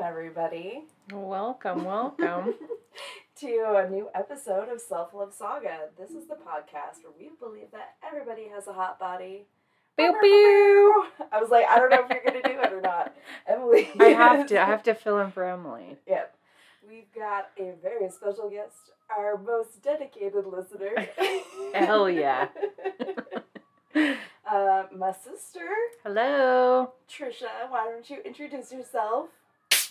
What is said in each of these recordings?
everybody. Welcome, welcome. to a new episode of Self Love Saga. This is the podcast where we believe that everybody has a hot body. Pew pew. I was like, I don't know if you're gonna do it or not, Emily. I have to. I have to fill in for Emily. Yep. We've got a very special guest, our most dedicated listener. Hell yeah. uh, my sister, Hello. Trisha. Why don't you introduce yourself?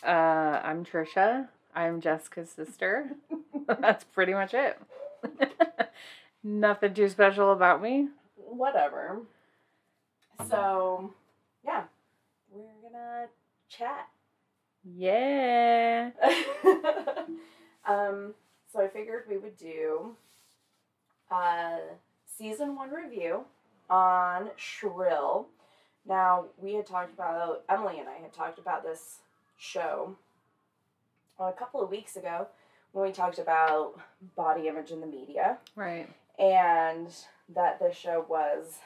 Uh, I'm Trisha. I'm Jessica's sister. That's pretty much it. Nothing too special about me. Whatever. So, yeah, we're gonna chat. Yeah. um, so I figured we would do a season one review on Shrill. Now, we had talked about, Emily and I had talked about this show a couple of weeks ago when we talked about body image in the media Right. and that this show was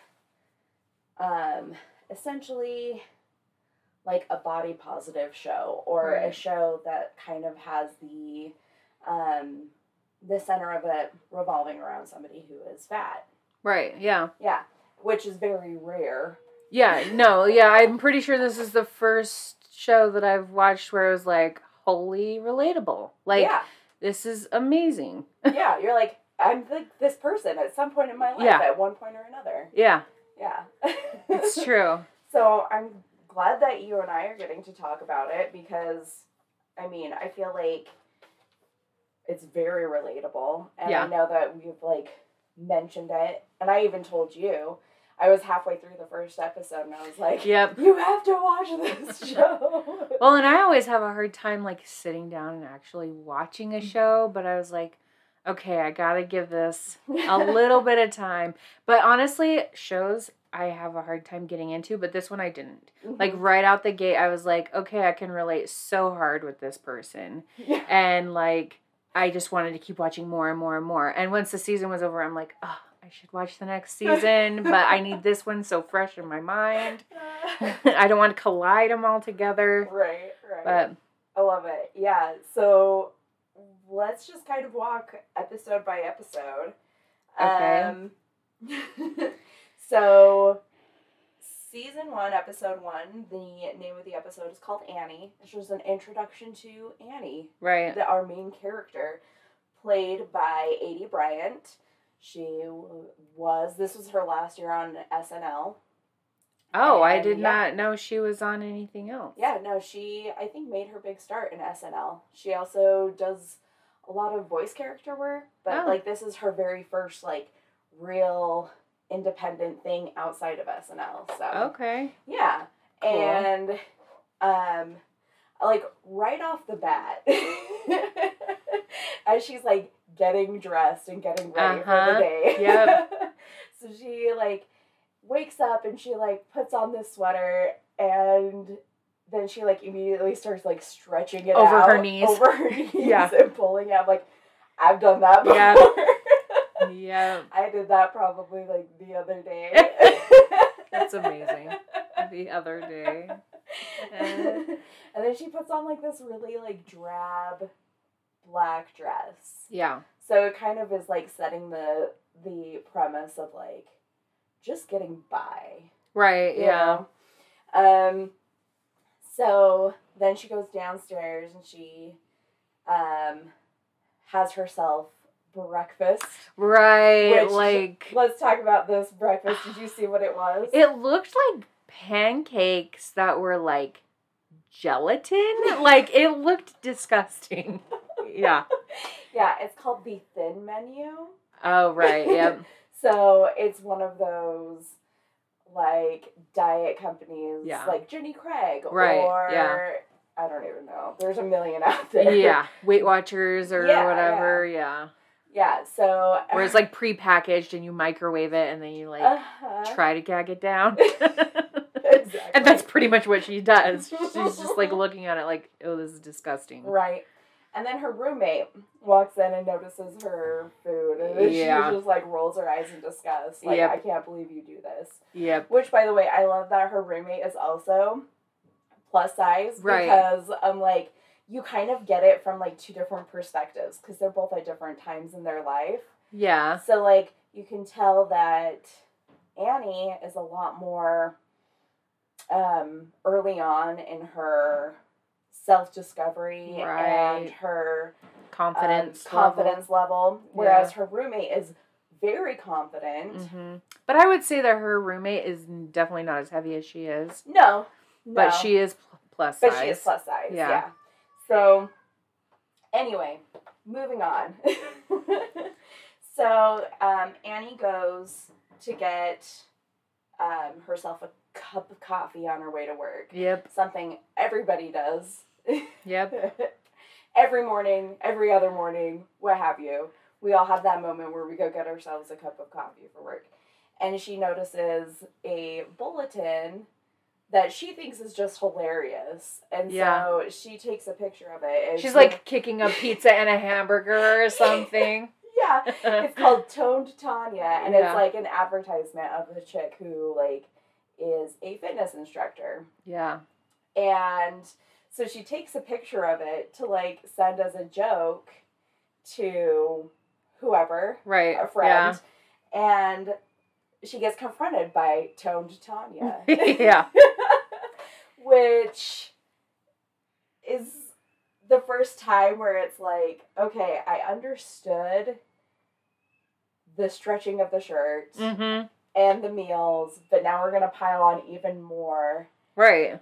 um, essentially like a body positive show or a show that kind of has the um, the center of it revolving around somebody who is fat. Right. Yeah. Yeah, which is very rare. Yeah. No. Yeah. I'm pretty sure this is the first show that I've watched where it was like wholly relatable. Like yeah, this is amazing. yeah. You're like I'm like this person at some point in my life Yeah. at one point or another. Yeah. Yeah, It's true. So I'm glad that you and I are getting to talk about it because, I mean, I feel like it's very relatable, and Yeah. I know that we've like mentioned it, and I even told you. I was halfway through the first episode, and I was like, Yep. "You have to watch this show." Well, and I always have a hard time like sitting down and actually watching a show, but I was like, okay, I gotta give this a little bit of time. But honestly, shows I have a hard time getting into, but this one I didn't. Like Mm-hmm. right out the gate, I was like, okay, I can relate so hard with this person. yeah. And like, I just wanted to keep watching more and more and more. And once the season was over, I'm like, oh, I should watch the next season, but I need this one so fresh in my mind. I don't want to collide them all together. right, right. But I love it. Yeah. So let's just kind of walk episode by episode. Okay. Um, so season one, episode one, the name of the episode is called Annie. This was an introduction to Annie, right. the, our main character, played by Aidy Bryant. She was, this was her last year on SNL. Oh, I did yeah. not know she was on anything else. Yeah, no, she I think made her big start in SNL. She also does a lot of voice character work, but Oh. like this is her very first like real independent thing outside of SNL. So Okay. yeah, Cool. and um, like right off the bat, as she's like getting dressed and getting ready for Uh-huh. the day. Yep. so she like wakes up and she like puts on this sweater and then she like immediately starts like stretching it Over her out knees. over her knees Yeah. and pulling out like I've done that before. Yep. Yeah, I did that probably like the other day. That's amazing. the other day. and then she puts on like this really like drab black dress. Yeah. So it kind of is like setting the the premise of like just getting by. Right. Yeah. know? Um so then she goes downstairs and she um has herself breakfast. Right. Which- like Let's talk about this breakfast. Did you see what it was? it looked like pancakes that were like gelatin. like it looked disgusting. Yeah. yeah, it's called the thin menu. Oh right. Yep. So it's one of those like diet companies, Yeah. like Jenny Craig, Right, Or yeah. I don't even know. There's a million out there. yeah. Weight Watchers or Yeah, whatever. Yeah. yeah. So Where it's like prepackaged and you microwave it and then you like uh-huh. try to gag it down. exactly. and that's pretty much what she does. She's just like looking at it like, oh, this is disgusting. right. And then her roommate walks in and notices her food, and then Yeah. she just like rolls her eyes in disgust. Like, Yep. I can't believe you do this. Yep. Which, by the way, I love that her roommate is also plus size Right. because I'm like you kind of get it from like two different perspectives because they're both at different times in their life. Yeah. So like you can tell that Annie is a lot more um early on in her self discovery and her Confidence. um, confidence level, whereas her roommate is very confident. hmm But I would say that her roommate is definitely not as heavy as she is. No, no, But she is pl- plus but size. she is plus size. Yeah. Yeah. So anyway, moving on. so um, Annie goes to get um, herself a cup of coffee on her way to work. Yep. Something everybody does. Yep. every morning, every other morning, what have you. We all have that moment where we go get ourselves a cup of coffee for work. And she notices a bulletin that she thinks is just hilarious. And Yeah. so she takes a picture of it. and She's she- like kicking a pizza and a hamburger or something. Yeah. It's called Toned Tanya, and Yeah. it's like an advertisement of a chick who like is a fitness instructor. yeah. And so she takes a picture of it to like send as a joke to whoever, Right. a friend. And she gets confronted by Toned Tanya. Yeah. Which is the first time where it's like, okay, I understood the stretching of the shirt Mm-hmm. and the meals, but now we're gonna pile on even more Right.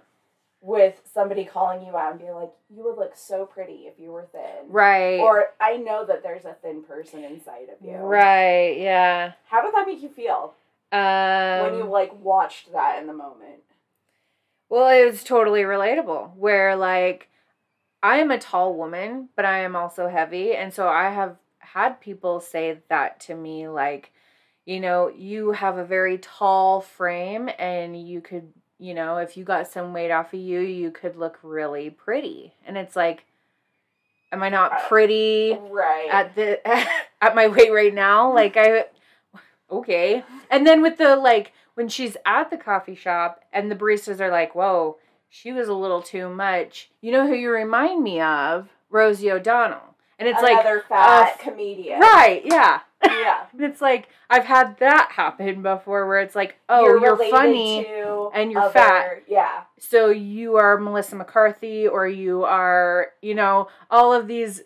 With somebody calling you out and being like, you would look so pretty if you were thin. Right. Or I know that there's a thin person inside of you. Right. Yeah. How did that make you feel Um, when you like watched that in the moment? Well, it was totally relatable. Where like I am a tall woman, but I am also heavy, and so I have had people say that to me like, you know, you have a very tall frame and you could, you know, if you got some weight off of you, you could look really pretty. And it's like am I not pretty? Right. at the at my weight right now like i okay and then with the like when she's at the coffee shop and the baristas are like whoa she was a little too much you know who you remind me of rosie o'donnell and it's Another fat uh, comedian. right yeah Yeah. It's like i've had that happen before where it's like oh you're, related funny and you're other- fat. Yeah. so you are melissa mccarthy or you are you know all of these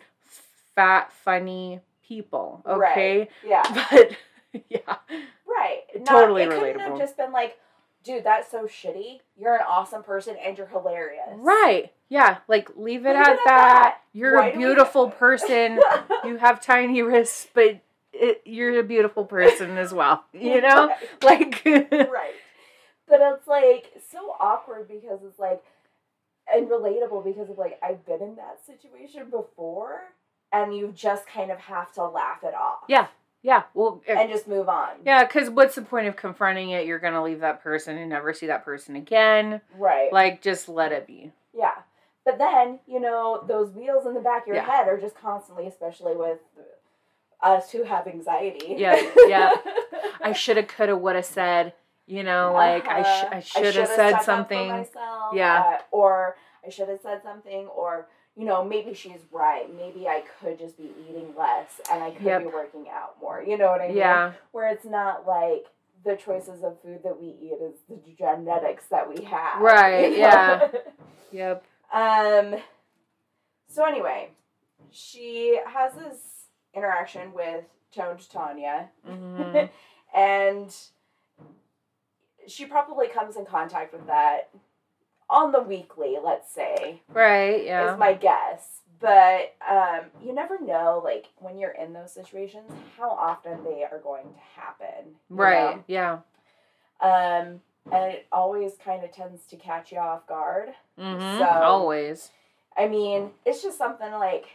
fat funny people okay Right. Yeah. but yeah Right. Not, Totally it couldn't have relatable. just been like, dude, that's so shitty. You're an awesome person and you're hilarious. right yeah like leave it Leave at it at that, that. you're Why a do we- beautiful person you have tiny wrists but it, you're a beautiful person as well you know like right. But it's like so awkward because it's like, and relatable because of like, I've been in that situation before and you just kind of have to laugh it off. Yeah. yeah well uh, And just move on. yeah because what's the point of confronting it you're gonna leave that person and never see that person again Right. like just let it be Yeah. But then, you know, those wheels in the back of your Yeah. head are just constantly, especially with us who have anxiety. Yeah, yeah. I should have, could have, would have said, you know, like I, sh- Uh-huh. I should have said stuck up for something. myself, Yeah. uh, or I should have said something, or you know, maybe she's right. Maybe I could just be eating less and I could Yep. be working out more. You know what I mean? Yeah, Where it's not like the choices of food that we eat is the genetics that we have. Right, you know? yeah. yep. Um. So anyway, she has this interaction with Toned Tanya, hmm and she probably comes in contact with that on the weekly. Let's say Right, yeah. is my guess. But um, you never know, like when you're in those situations, how often they are going to happen. right, know? yeah. Um, and it always kind of tends to catch you off guard. hmm So- Always. I mean, it's just something like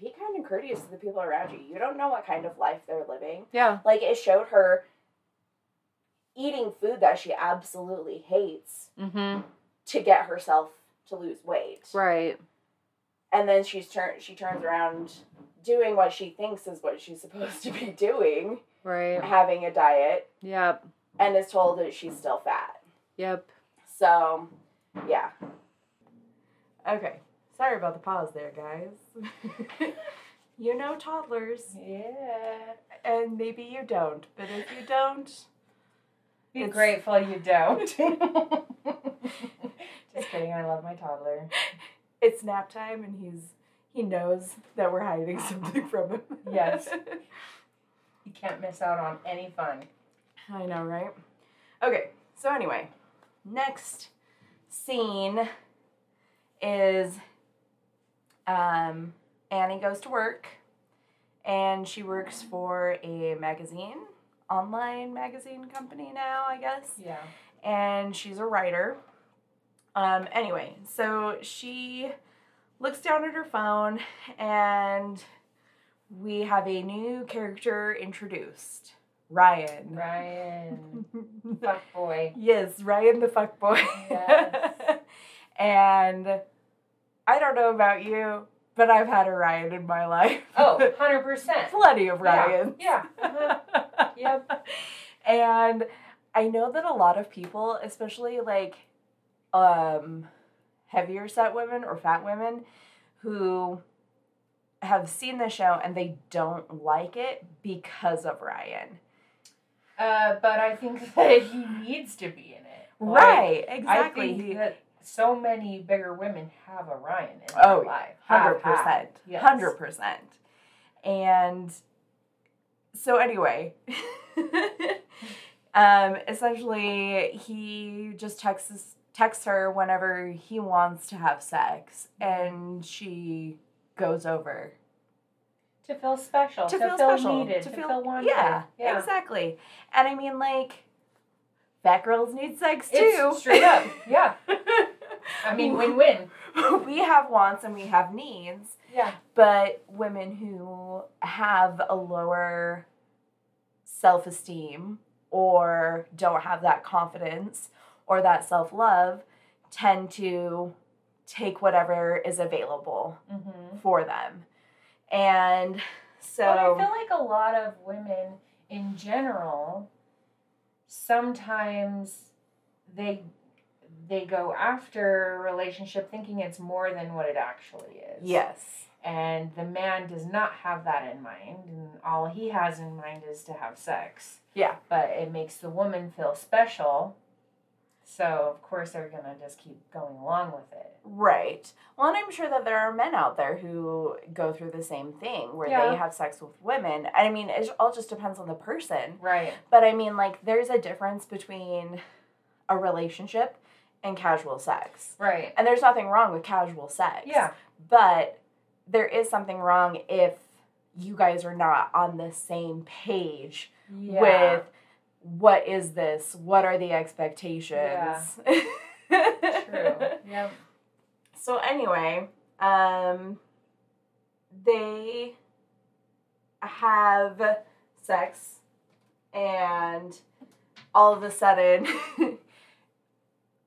be kind and courteous to the people around you. You don't know what kind of life they're living. Yeah. Like it showed her eating food that she absolutely hates hmm to get herself to lose weight. Right. And then she's turn she turns around doing what she thinks is what she's supposed to be doing, Right. having a diet, Yep. and is told that she's still fat. Yep. So, yeah. Okay. Sorry about the pause there, guys. you know toddlers, Yeah. and maybe you don't, but if you don't, Be It's- grateful you don't. Just kidding. I love my toddler. it's nap time and he's he knows that we're hiding something from him. Yes. You can't miss out on any fun. I know, right? Okay, so anyway, next scene is um, Annie goes to work and she works for a magazine, online magazine company now, I guess. Yeah. and she's a writer. Um, anyway, so she looks down at her phone and we have a new character introduced. Ryan. Ryan. Fuck boy. Yes, Ryan the fuckboy. Yes. and I don't know about you, but I've had a Ryan in my life. Oh, 100%. Plenty of Yeah, Ryans. yeah, uh-huh. Yep. And I know that a lot of people, especially like um heavier set women or fat women who have seen the show and they don't like it because of Ryan. Uh, but I think that he needs to be in it. Like, right, I exactly. think that so many bigger women have a Ryan in Oh, their life. Hundred percent. Hundred percent. And so anyway, um, essentially he just texts texts her whenever he wants to have sex, and she goes over To feel special. to, To, feel, feel, special, needed. to To, feel, feel, wanted. yeah, Yeah. exactly. And I mean, like, fat girls need sex too. It's straight up. Yeah. I mean, win win. we have wants and we have needs. Yeah. but women who have a lower self esteem or don't have that confidence or that self love tend to take whatever is available Mm-hmm. for them. And so, But I feel like a lot of women in general sometimes they they go after a relationship thinking it's more than what it actually is. yes. And the man does not have that in mind and all he has in mind is to have sex. Yeah. But it makes the woman feel special. So of course they're gonna just keep going along with it. Right. Well, and I'm sure that there are men out there who go through the same thing where Yeah. they have sex with women. I mean, it all just depends on the person. Right. But I mean, like, there's a difference between a relationship and casual sex. Right. And there's nothing wrong with casual sex. Yeah. But there is something wrong if you guys are not on the same page Yeah. with what is this? What are the expectations? Yeah. True. Yep. So anyway, um they have sex and all of a sudden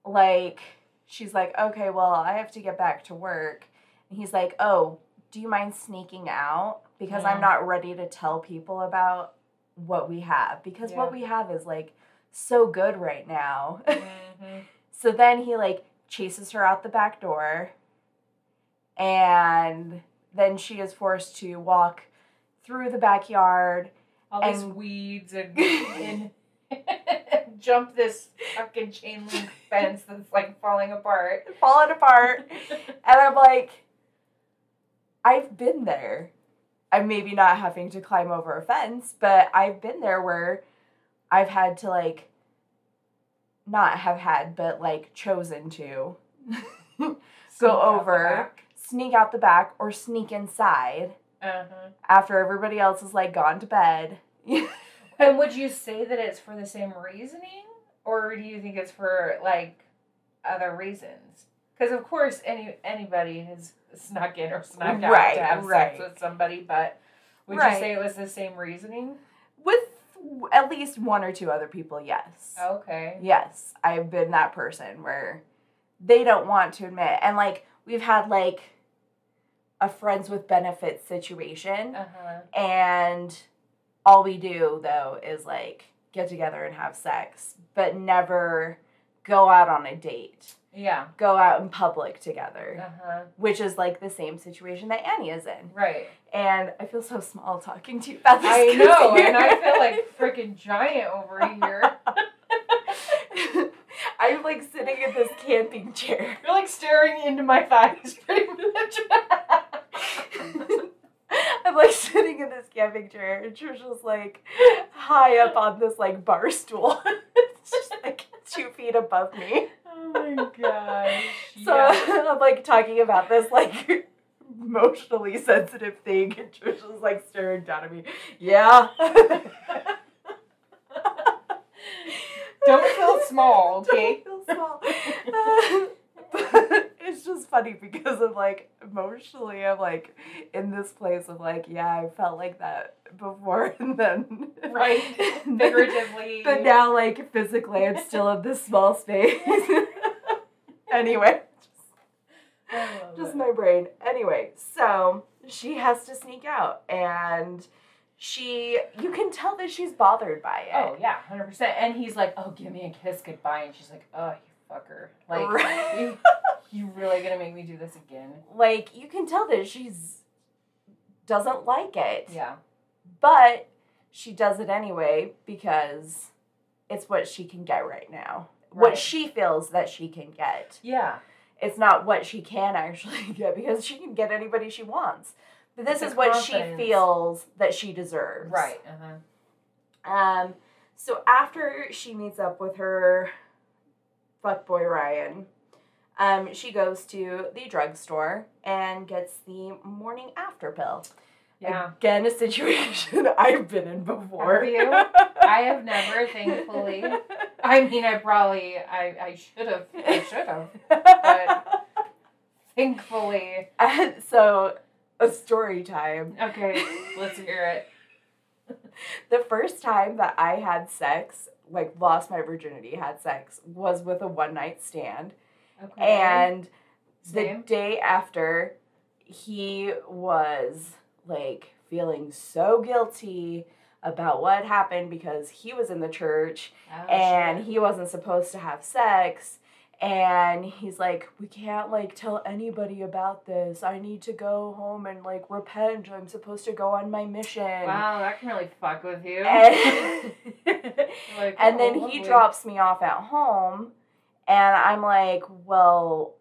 like she's like, "Okay, well, I have to get back to work." And he's like, "Oh, do you mind sneaking out because I'm Mm. not ready to tell people about what we have because what we have is like so good right now." Mhm. So then he like chases her out the back door and then she is forced to walk through the backyard. all these weeds and, and jump this fucking chain link fence that's like falling apart. falling apart. And I'm like, I've been there. I'm maybe not having to climb over a fence, but I've been there where I've had to like not have had, but like chosen to the over. sneak out the back or sneak inside Uh-huh. after everybody else is like gone to bed. And would you say that it's for the same reasoning, or do you think it's for like other reasons? Because of course, any anybody has snuck in or snuck out Right, to have right. sex with somebody, but would Right. you say it was the same reasoning? With at least one or two other people, yes. Okay. Yes, I've been that person where they don't want to admit. And like we've had like a friends with benefits situation Uh huh. and all we do though is like get together and have sex, but never go out on a date, Yeah. go out in public together, Uh huh. which is like the same situation that Annie is in. Right. And I feel so small talking to you about this. I know, and I feel like freaking giant over here. I'm like sitting in this camping chair. You're like staring into my thighs, pretty much. I'm like sitting in this camping chair, and Trisha's like high up on this like bar stool. it's just like two feet above me. oh my gosh. So yeah. I'm like talking about this like emotionally sensitive thing, and Trisha's like staring down at me. Yeah. Don't feel small, okay? Don't feel small. But it's just funny because of like emotionally, I'm like in this place of like, yeah, I felt like that before, and then Right. Figuratively. But now, like physically, I'm still in this small space. anyway, just my brain. Anyway, so she has to sneak out, and she, you can tell that she's bothered by it. Oh yeah, hundred percent. And he's like, "Oh, give me a kiss goodbye," and she's like, "Oh, you fucker! Like, Right. you, you really gonna make me do this again?" Like you can tell that she's doesn't like it. Yeah. But she does it anyway because it's what she can get right now. What she feels that she can get. Yeah. It's not what she can actually get because she can get anybody she wants. But this It's is what she feels that she deserves. Right. Uh huh. Um so after she meets up with her fuckboy Ryan, um, she goes to the drugstore and gets the morning after pill. Yeah. Again, a situation I've been in before. Have you? I have never, thankfully. I mean, I probably, I, I should have, I should have. But- Thankfully. And so, a story time. Okay, let's hear it. The first time that I had sex, like lost my virginity, had sex, was with a one night stand. Okay. And Same. the day after, he was like feeling so guilty about what happened because he was in the church Oh, and shit. he wasn't supposed to have sex and he's like we can't like tell anybody about this i need to go home and like repent i'm supposed to go on my mission Wow, that can really fuck with you. and, Like, and oh, then he drops me off at home and i'm like well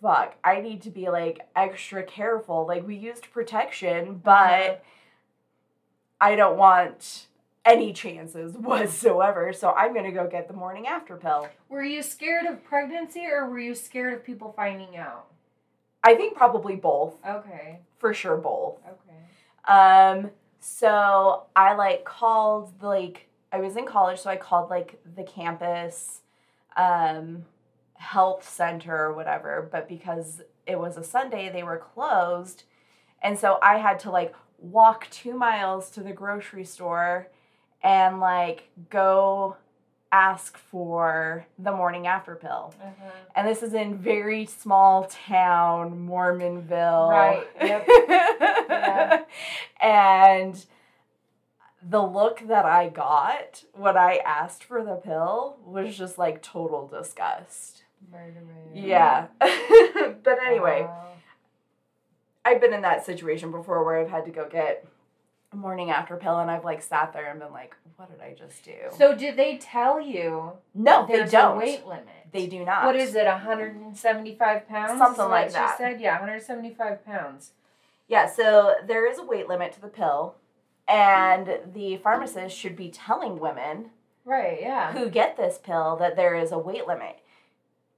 fuck i need to be like extra careful like we used protection but Uh-huh. i don't want any chances whatsoever so i'm gonna go get the morning after pill Were you scared of pregnancy or were you scared of people finding out? i think probably both Okay. for sure both Okay. Um, so I like called like I was in college, so I called like the campus um health center or whatever, but because it was a Sunday, they were closed. And so I had to like walk two miles to the grocery store and like go ask for the morning after pill. Uh-huh. And this is in very small town, Mormonville. Right, yep. Yeah. And the look that I got when I asked for the pill was just like total disgust. Yeah. but anyway, Wow. I've been in that situation before where I've had to go get a morning after pill and I've like sat there and been like, what did I just do? So did they tell you no, they don't. a weight limit? They do not. What is it, 175 pounds? Something Is like that. She said, yeah, 175 pounds. Yeah, so there is a weight limit to the pill, and the pharmacist should be telling women Right, yeah. who get this pill that there is a weight limit.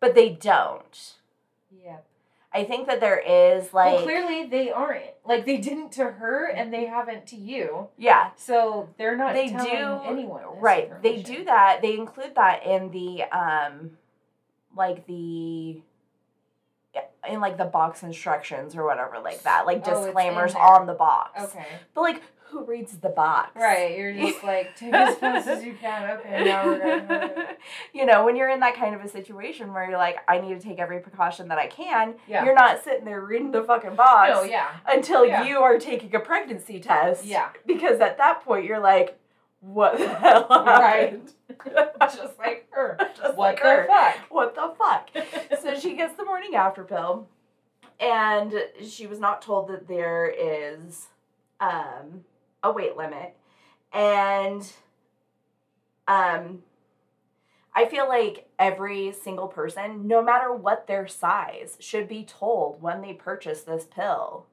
But they don't. Yeah. I think that there is like well, clearly they aren't. Like they didn't to her, and they haven't to you. yeah, So they're not they telling do anyone. right. They do that. They include that in the um like the in like the box instructions or whatever like that. Like Oh, disclaimers there. on the box. Okay. But like who reads the box? Right. You're just like take as fast as you can. Okay. Now we're gonna. you know, when you're in that kind of a situation where you're like, I need to take every precaution that I can, Yeah. you're not sitting there reading the fucking box No. Yeah. until Yeah. you are taking a pregnancy test. Yeah. Because at that point, you're like, what the hell Right. happened? Just like her. Just what like the her. fuck? What the fuck? so she gets the morning after pill, and she was not told that there is um, a weight limit, and um, I feel like every single person, no matter what their size, should be told when they purchase this pill,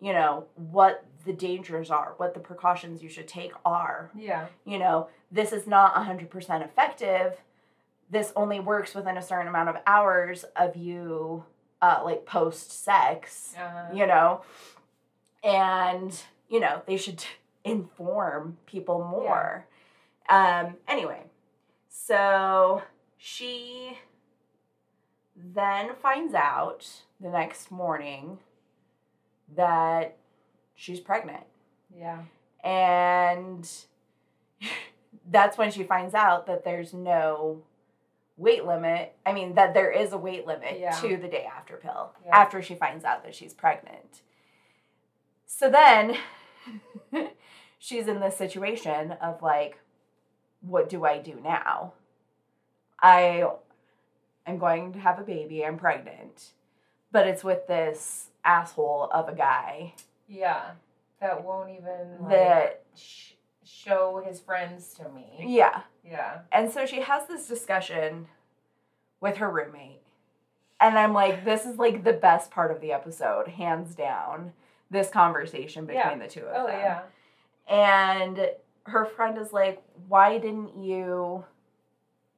you know, what the dangers are, what the precautions you should take are. Yeah. You know, this is not 100% effective. This only works within a certain amount of hours of you, uh, like post sex, Uh, you know, and, you know, they should inform people more. Um, anyway, so she then finds out the next morning that she's pregnant. yeah. And that's when she finds out that there's no weight limit. I mean, that there is a weight limit Yeah. to the day after pill Yeah. after she finds out that she's pregnant. So then she's in this situation of like, what do I do now? I am going to have a baby, I'm pregnant, but it's with this asshole of a guy Yeah. That won't even like, that, sh- show his friends to me. yeah. Yeah. And so she has this discussion with her roommate. And I'm like, this is like the best part of the episode, hands down. This conversation between Yeah. the two of Oh them. yeah. And her friend is like, why didn't you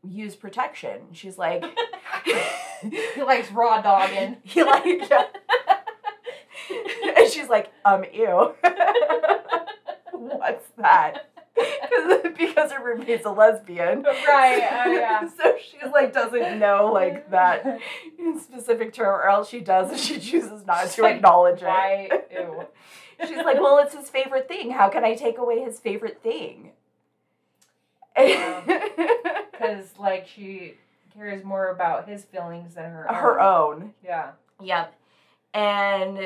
use protection? She's like, he likes raw dogging. he like, yeah. and she's like, um, ew. What's that? Because her roommate's a lesbian. Right, oh, yeah. so she's like doesn't know like that specific term, or else she does and she chooses not She's to like, acknowledge Why? it. Ew. She's like, well, it's his favorite thing. How can I take away his favorite thing? Because like she cares more about his feelings than her own. her own. Yeah. Yep. And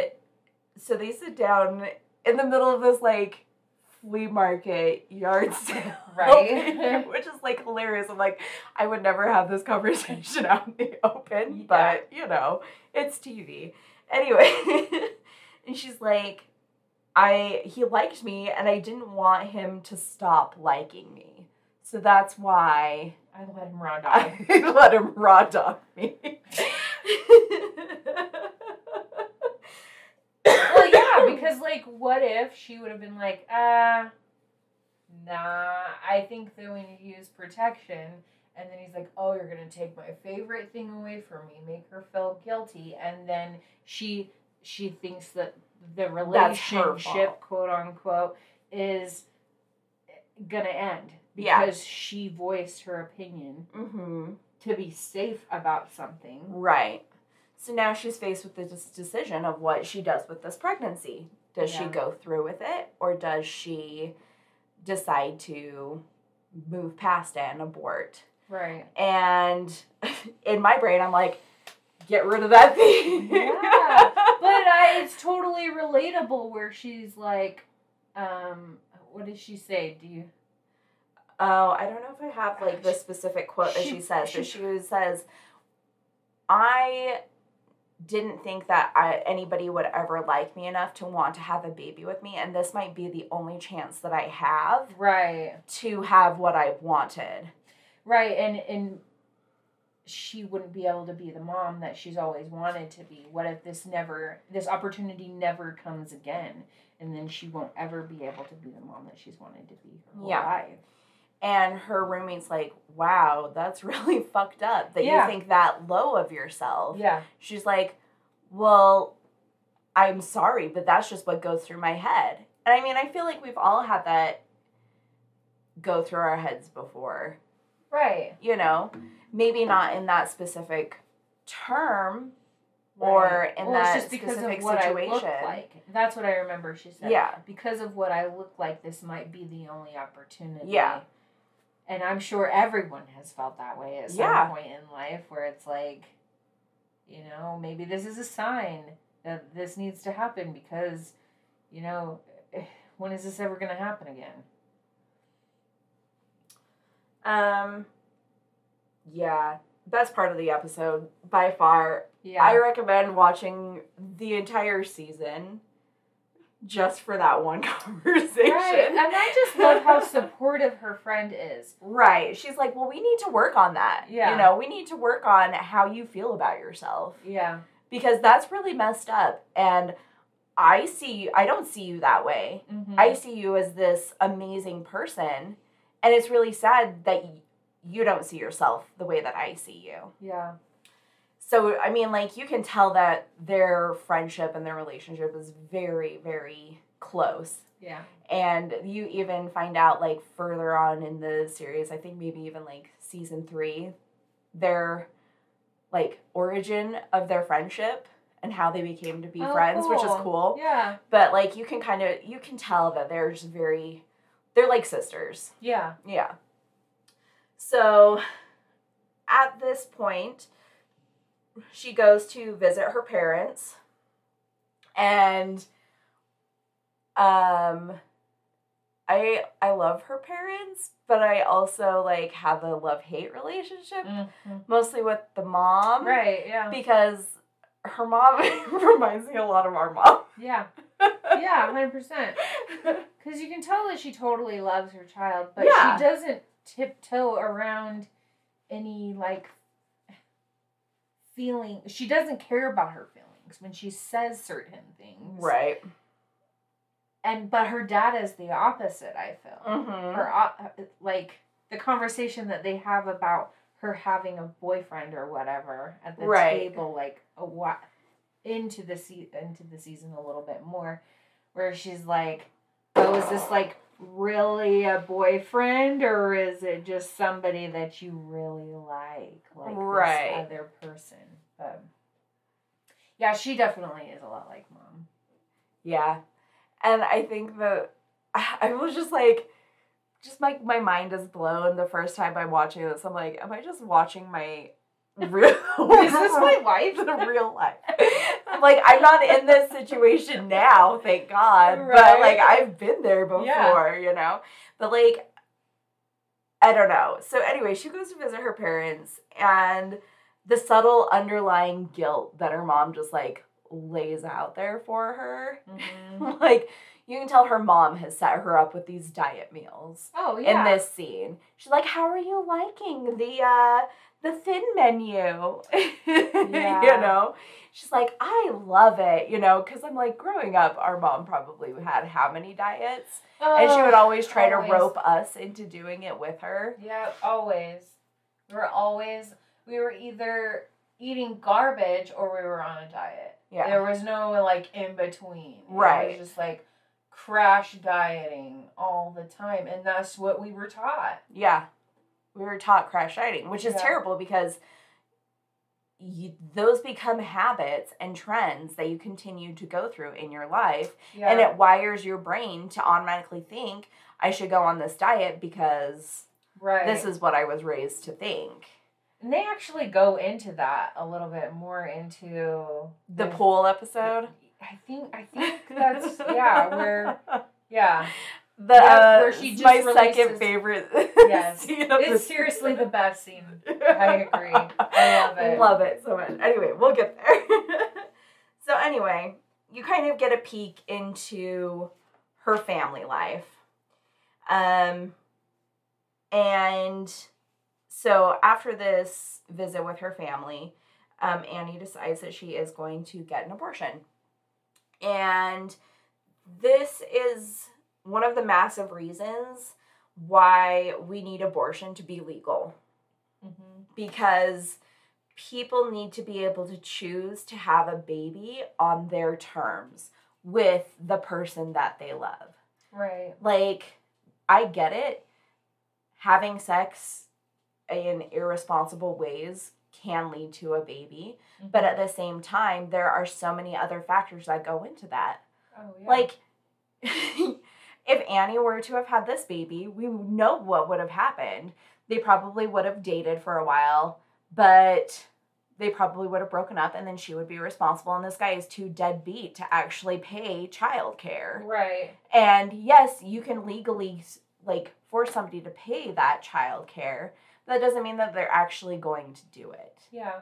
so they sit down in the middle of this like flea market yard sale. Right. Which is like hilarious. I'm like, I would never have this conversation out in the open, Yeah. but you know, it's TV. Anyway, and she's like, I he liked me and I didn't want him to stop liking me. So that's why I let him raw dog. I let him raw dog me. Because like, what if she would have been like, uh, nah, I think that we need to use protection. And then he's like, oh, you're going to take my favorite thing away from me, make her feel guilty. And then she she thinks that the relationship, quote unquote, is going to end Yeah. because she voiced her opinion mm-hmm. to be safe about something. Right. So now she's faced with this decision of what she does with this pregnancy. Does she go through with it or does she decide to move past it and abort? Right. And in my brain, I'm like, get rid of that thing. Yeah. But I, it's totally relatable where she's like, um, what does she say? Do you? Oh, I don't know if I have like the specific quote that She- says, but she- she says, I didn't think that I, anybody would ever like me enough to want to have a baby with me, and this might be the only chance that I have Right. to have what I wanted. Right. And and she wouldn't be able to be the mom that she's always wanted to be. What if this never, this opportunity never comes again, and then she won't ever be able to be the mom that she's wanted to be her whole Yeah. life. And her roommate's like, wow, that's really fucked up that Yeah. you think that low of yourself. Yeah. She's like, well, I'm sorry, but that's just what goes through my head. And I mean, I feel like we've all had that go through our heads before, Right. you know? Maybe not in that specific term or Right. in Well, it's that just because specific of what I look situation. like. That's what I remember she said. Yeah. because of what I look like, this might be the only opportunity. Yeah. And I'm sure everyone has felt that way at some Yeah. point in life where it's like, you know, maybe this is a sign that this needs to happen because, you know, when is this ever going to happen again? Um, yeah, best part of the episode by far. Yeah. I recommend watching the entire season just for that one conversation. Right. And I just love how supportive her friend is. Right. She's like, well, we need to work on that. Yeah. You know, we need to work on how you feel about yourself Yeah. because that's really messed up. And I see you, I don't see you that way. Mm-hmm. I see you as this amazing person. And it's really sad that you don't see yourself the way that I see you. yeah. So, I mean, like, you can tell that their friendship and their relationship is very, very close. Yeah. And you even find out, like, further on in the series, I think maybe even like season three, their, like, origin of their friendship and how they became to be Oh, friends, which is cool. cool. Yeah. But, like, you can kind of, you can tell that they're just very, they're like sisters. Yeah. Yeah. So at this point, she goes to visit her parents and um I I love her parents, but I also like have a love-hate relationship Mhm. mostly with the mom Right. Yeah. because her mom reminds me a lot of our mom. Yeah. Yeah. Hundred percent. Because you can tell that she totally loves her child, but Yeah. she doesn't tiptoe around any like feeling. She doesn't care about her feelings when she says certain things. Right. And but her dad is the opposite. I feel. Mhm. Her op- like the conversation that they have about her having a boyfriend or whatever at the Right. table, like a what into the se- into the season a little bit more, where she's like, "Oh, is this like really a boyfriend, or is it just somebody that you really like, like Right. this other person?" But yeah, she definitely is a lot like mom. Yeah. And I think that I was just like, just like my mind is blown the first time I'm watching this. I'm like, am I just watching my real Is this my wife? the real life? Like, I'm not in this situation now, thank God. But like I've been there before, Yeah. you know? But like I don't know. So anyway, she goes to visit her parents and the subtle underlying guilt that her mom just like lays out there for her. Mhm. like you can tell her mom has set her up with these diet meals Oh yeah. in this scene. She's like, "How are you liking the uh the thin menu?" Yeah. you know. She's like, "I love it," you know, cuz I'm like growing up our mom probably had how many diets? and she would always try always. to rope us into doing it with her. Yeah, always. We were always we were either eating garbage or we were on a diet. Yeah. There was no like in between. Right. It was just like crash dieting all the time, and that's what we were taught. Yeah. We were taught crash dieting, which is Yeah. terrible because you, those become habits and trends that you continue to go through in your life. Yeah. And it wires your brain to automatically think, I should go on this diet because right. this is what I was raised to think. and they actually go into that a little bit more into The pool episode? I think I think that's yeah where yeah The, Yep, uh, where she just my second favorite Yes. scene of the it's seriously the best scene. I agree. I love it. Love it so much. Anyway, we'll get there. so anyway, you kind of get a peek into her family life. Um and so after this visit with her family, um, Annie decides that she is going to get an abortion. And this is one of the massive reasons why we need abortion to be legal Mhm. because people need to be able to choose to have a baby on their terms with the person that they love. Right. Like, I get it. Having sex in irresponsible ways can lead to a baby, but mm-hmm. at the same time, there are so many other factors that go into that. oh yeah. Like, if Annie were to have had this baby, we know what would have happened. They probably would have dated for a while, but they probably would have broken up and then she would be responsible. And this guy is too deadbeat to actually pay childcare. right. And yes, you can legally like force somebody to pay that child care, that doesn't mean that they're actually going to do it. Yeah.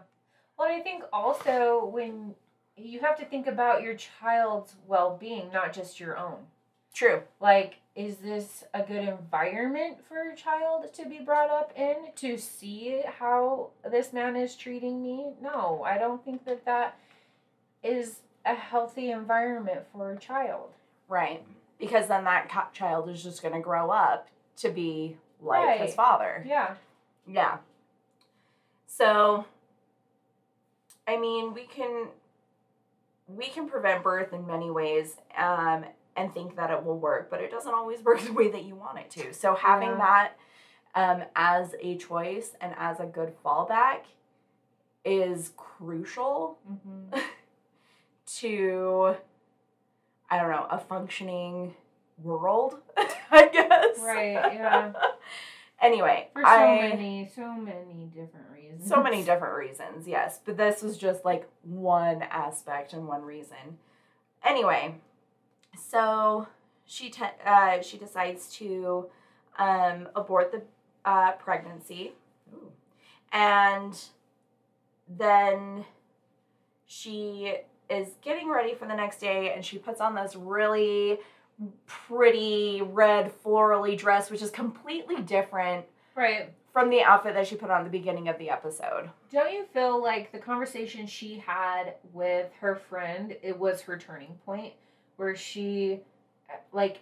Well, I think also when you have to think about your child's well being, not just your own. True. Like, is this a good environment for a child to be brought up in to see how this man is treating me? No, I don't think that that is a healthy environment for a child. Right. Because then that child is just going to grow up to be like his father. Yeah. Yeah. So I mean, we can we can prevent birth in many ways um and think that it will work, but it doesn't always work the way that you want it to. So having Yeah. that um as a choice and as a good fallback is crucial Mm-hmm. to I don't know, a functioning world, I guess. Right, yeah. Anyway, For so I many, so many different reasons. so many different reasons, yes, but this was just like one aspect and one reason. Anyway, so she te- uh, she decides to um, abort the uh, pregnancy, Ooh. and then she is getting ready for the next day, and she puts on this really pretty red florally dress, which is completely different Right. from the outfit that she put on the beginning of the episode. Don't you feel like the conversation she had with her friend, it was her turning point, where she, like,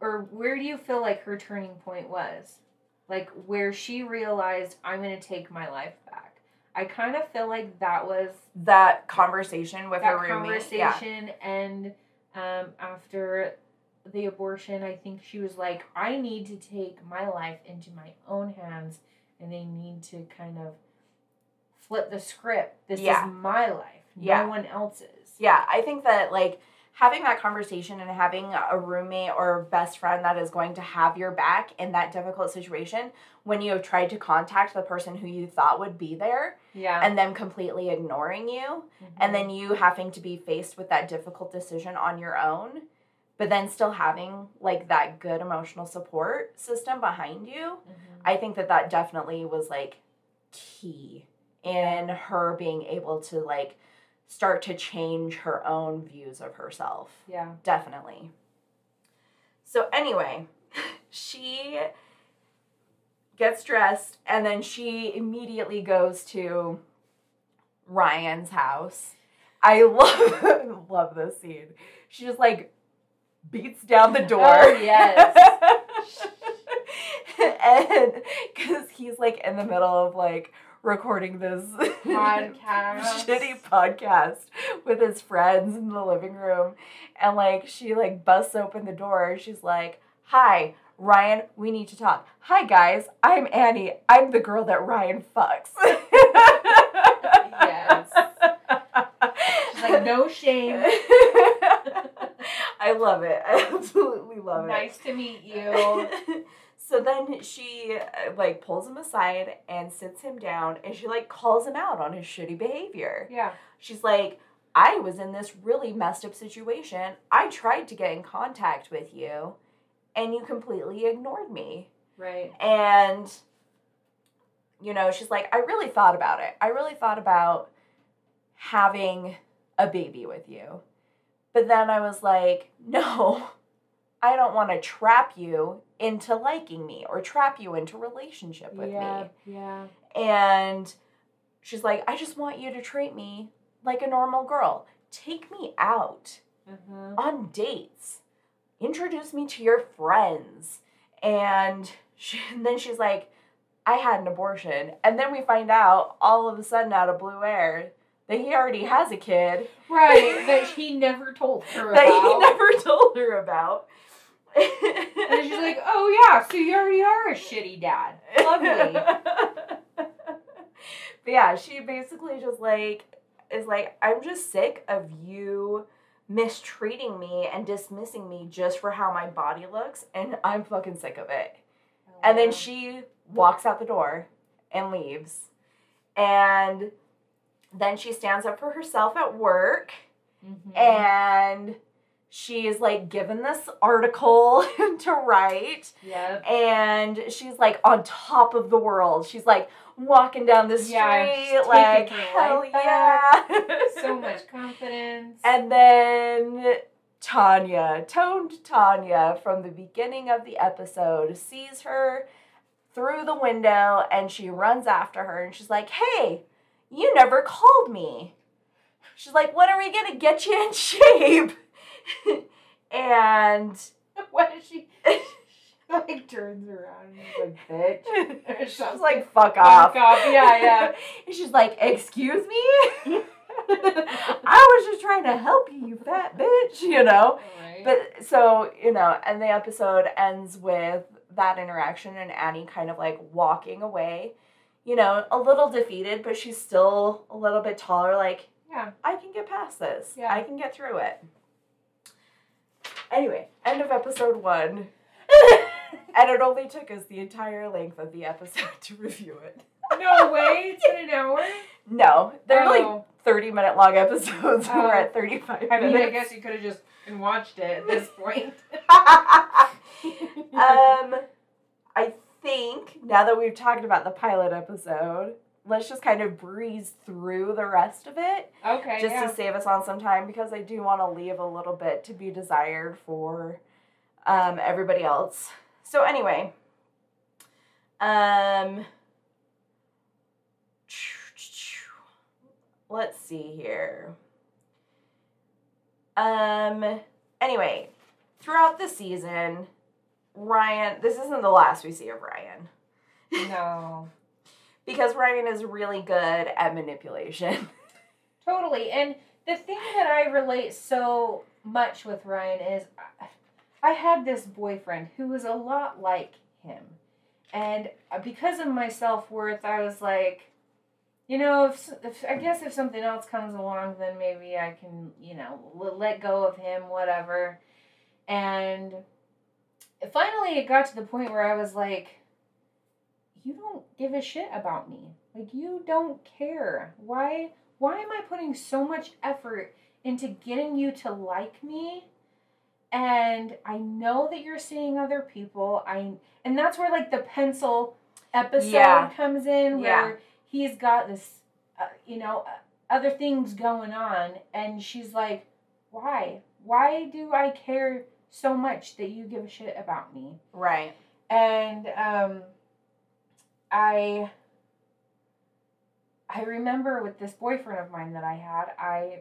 or- where do you feel like her turning point was? Like, where she realized, I'm going to take my life back. I kind of feel like that was That conversation with that her roommate. Yeah. conversation and um, after the abortion i think she was like i need to take my life into my own hands and they need to kind of flip the script. This Yeah. is my life. Yeah. no one else's. Yeah, I think that like having that conversation and having a roommate or best friend that is going to have your back in that difficult situation when you have tried to contact the person who you thought would be there yeah. and them completely ignoring you and mm-hmm. then you having to be faced with that difficult decision on your own but then still having like that good emotional support system behind you Mhm. I think that that definitely was like key in her being able to like start to change her own views of herself. yeah Definitely. So anyway, she gets dressed and then she immediately goes to Ryan's house. I love love this scene. She just like beats down the oh, door. Oh, yes. and because he's like in the middle of like recording this Podcast. shitty podcast with his friends in the living room and like she like busts open the door she's like hi ryan we need to talk hi guys i'm annie i'm the girl that ryan fucks Yes. She's like no shame i love it i absolutely love it nice to meet you so then she uh, like pulls him aside and sits him down and she like calls him out on his shitty behavior. yeah She's like, I was in this really messed up situation. I tried to get in contact with you and you completely ignored me. right And you know, she's like, I really thought about it. I really thought about having a baby with you. But then I was like, no, I don't want to trap you into liking me or trap you into relationship with yeah me. yeah And she's like, I just want you to treat me like a normal girl. Take me out uh-huh. on dates. Introduce me to your friends. And, she, and then she's like, I had an abortion. And then we find out all of a sudden out of blue air that he already has a kid right that he never told her that about he never told her about. And she's like, oh yeah, so you already are a shitty dad. Lovely. but yeah, she basically just like is like, I'm just sick of you mistreating me and dismissing me just for how my body looks, and I'm fucking sick of it. Oh, and then she walks out the door and leaves. And then she stands up for herself at work Mhm. and she's like given this article to write Yep. and she's like on top of the world. She's like walking down the street, Yeah, like hell yeah. So much confidence. And then Tanya, toned Tanya from the beginning of the episode, sees her through the window and she runs after her and she's like, Hey, you never called me. She's like, When are we gonna get you in shape? and what is she? like turns around and is like, bitch. she's like, Fuck off. Fuck off. Yeah, yeah. And she's like, Excuse me? I was just trying to help you, you fat bitch, you know? Right. But so, you know, and the episode ends with that interaction and Annie kind of like walking away, you know, a little defeated, but she's still a little bit taller, like, yeah. I can get past this. Yeah. I can get through it. Anyway, end of episode one. and it only took us the entire length of the episode to review it. no way. It's been an hour. No, they're like Oh. 30 minute long episodes. Oh. We're at 35 I mean, I guess you could have just watched it at this point. um, I think now that we've talked about the pilot episode, let's just kind of breeze through the rest of it okay. just yeah. to save us on some time because I do want to leave a little bit to be desired for um, everybody else. So anyway, um, let's see here. Um, anyway, throughout the season, Ryan, this isn't the last we see of Ryan no. because Ryan is really good at manipulation. Totally. And the thing that I relate so much with Ryan is I- had this boyfriend who was a lot like him. And because of my self worth, I was like, you know, if, if I guess if something else comes along, then maybe I can, you know, l- let go of him, whatever. And finally, it got to the point where I was like, you don't give a shit about me. Like you don't care. Why why am I putting so much effort into getting you to like me? And I know that you're seeing other people. I and that's where like the pencil episode Yeah. comes in where Yeah. he's got this uh, you know uh, other things going on and she's like, "Why? Why do I care so much that you give a shit about me?" right. and um i i remember with this boyfriend of mine that i had i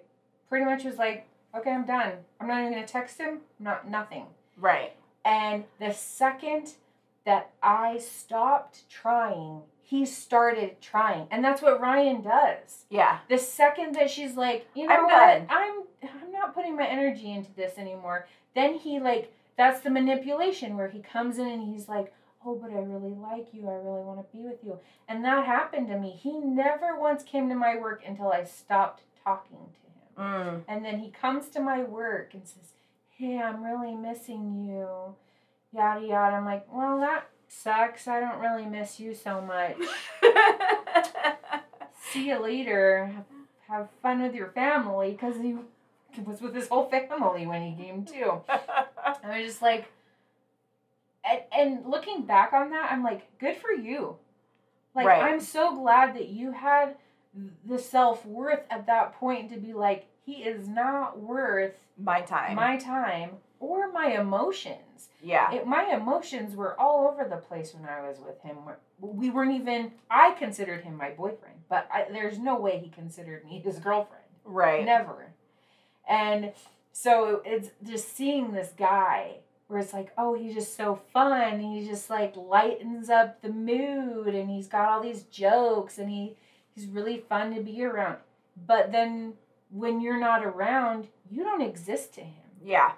pretty much was like okay i'm done i'm not even gonna text him not nothing Right. and the second that i stopped trying he started trying and that's what ryan does Yeah. the second that she's like, you know I'm what, done. I'm I'm not putting my energy into this anymore. Then he like that's the manipulation where he comes in and he's like, oh, but I really like you. I really want to be with you. And that happened to me. He never once came to my work until I stopped talking to him. Mm. And then he comes to my work and says, hey, I'm really missing you. Yada yada. I'm like, well, that sucks. I don't really miss you so much. see you later. Have, fun with your family because he was with his whole family when he came too. And I was just like, and, and looking back on that, I'm like, good for you. Like, Right. I'm so glad that you had the self worth at that point to be like, he is not worth My time. my time or my emotions. yeah. It, my emotions were all over the place when I was with him. We weren't even. I considered him my boyfriend, but I, there's no way he considered me his girlfriend. right. Never. And so it's just seeing this guy where it's like, oh, he's just so fun. He just like lightens up the mood, and he's got all these jokes, and he he's really fun to be around. But then when you're not around, you don't exist to him. Yeah.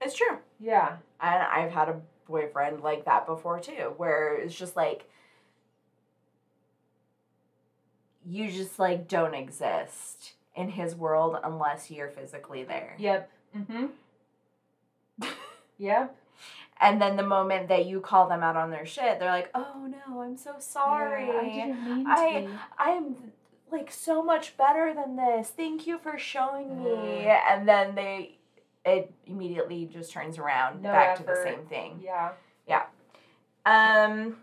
It's true. Yeah. And I've had a boyfriend like that before too, where it's just like you just like don't exist in his world unless you're physically there. Yep. Mm-hmm. yep. And then the moment that you call them out on their shit, they're like, "Oh no, I'm so sorry. Yeah, I didn't mean I- to. I'm like so much better than this. Thank you for showing me." Mm. And then they it immediately just turns around No back to the same thing. Yeah. Yeah. Um,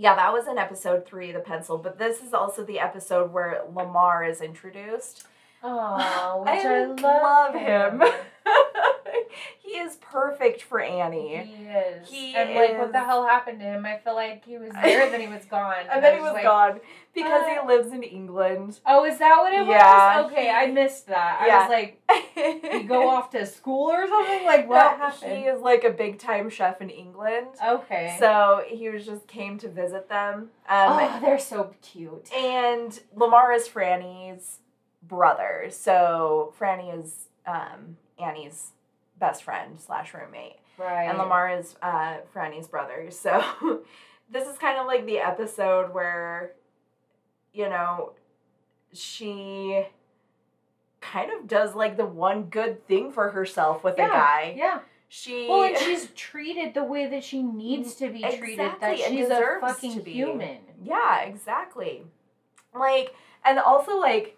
yeah, that was in episode three, the pencil. But this is also the episode where Lamar is introduced. Oh, which I I, love, love him. He is perfect for Annie. He is. He and like, what the hell happened to him? I feel like he was there, then he was gone. And then I he was like, gone because uh, he lives in England. Oh, is that what it Yeah, was? Okay, he- I missed that. I was like, you go off to school or something? Like, what No, happened? He is like a big time chef in England. okay. So he was just came to visit them. Um, oh, they're so cute. And Lamar is Franny's brother. So Franny is um, Annie's best friend slash roommate. Right. And Lamar is uh, Franny's brother. So this is kind of like the episode where, you know, she kind of does like the one good thing for herself with a guy. Yeah. She Well, and she's treated the way that she needs to be treated. That Exactly, she's a fucking to be. human. Yeah, exactly. Like, and also like,